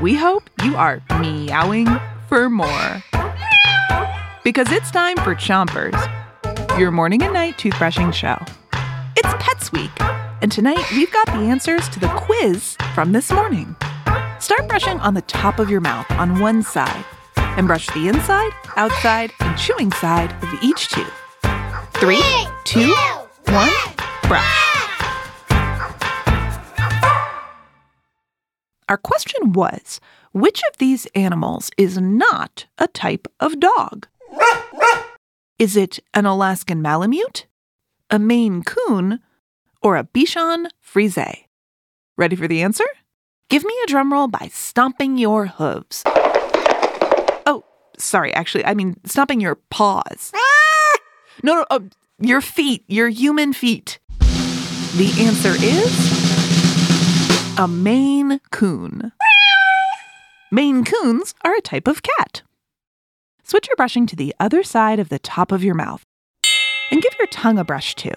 we hope you are meowing for more. Because it's time for Chompers, your morning and night toothbrushing show. It's Pets Week, and tonight we've got the answers to the quiz from this morning. Start brushing on the top of your mouth on one side, and brush the inside, outside, and chewing side of each tooth. Three, two, one, brush. Our question was which of these animals is not a type of dog? Is it an Alaskan Malamute, a Maine Coon, or a Bichon Frise? Ready for the answer? Give me a drum roll by stomping your hooves. Oh, sorry, actually, I mean stomping your paws. No, no, uh, your feet, your human feet. The answer is a Maine Coon. Maine Coons are a type of cat. Switch your brushing to the other side of the top of your mouth and give your tongue a brush too.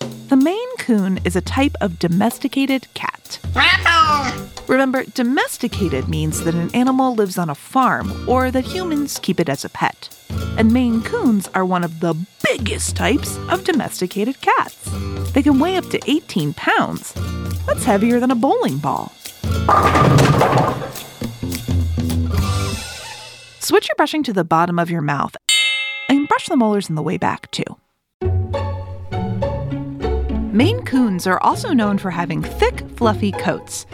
The Maine Coon is a type of domesticated cat. Remember, domesticated means that an animal lives on a farm or that humans keep it as a pet. And Maine Coons are one of the biggest types of domesticated cats. They can weigh up to 18 pounds. That's heavier than a bowling ball. Switch your brushing to the bottom of your mouth and brush the molars in the way back too. Maine Coons are also known for having thick, fluffy coats.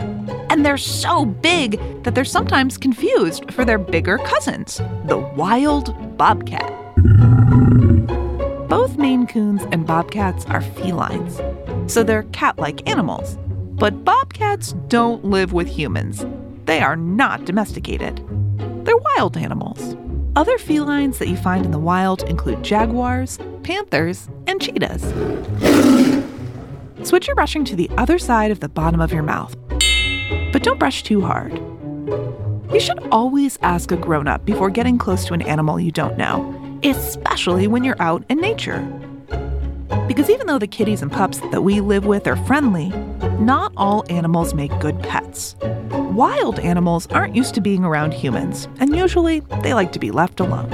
And they're so big that they're sometimes confused for their bigger cousins, the wild bobcat. Both Maine Coons and bobcats are felines, so they're cat like animals. But bobcats don't live with humans. They are not domesticated. They're wild animals. Other felines that you find in the wild include jaguars, panthers, and cheetahs. Switch your brushing to the other side of the bottom of your mouth, but don't brush too hard. You should always ask a grown up before getting close to an animal you don't know, especially when you're out in nature. Because even though the kitties and pups that we live with are friendly, not all animals make good pets. Wild animals aren't used to being around humans, and usually they like to be left alone.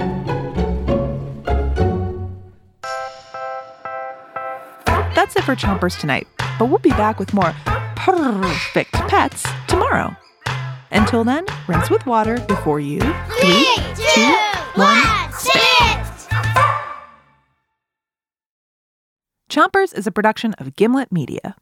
That's it for Chompers tonight, but we'll be back with more perfect pets tomorrow. Until then, rinse with water before you. Three, two, one, sit! Chompers is a production of Gimlet Media.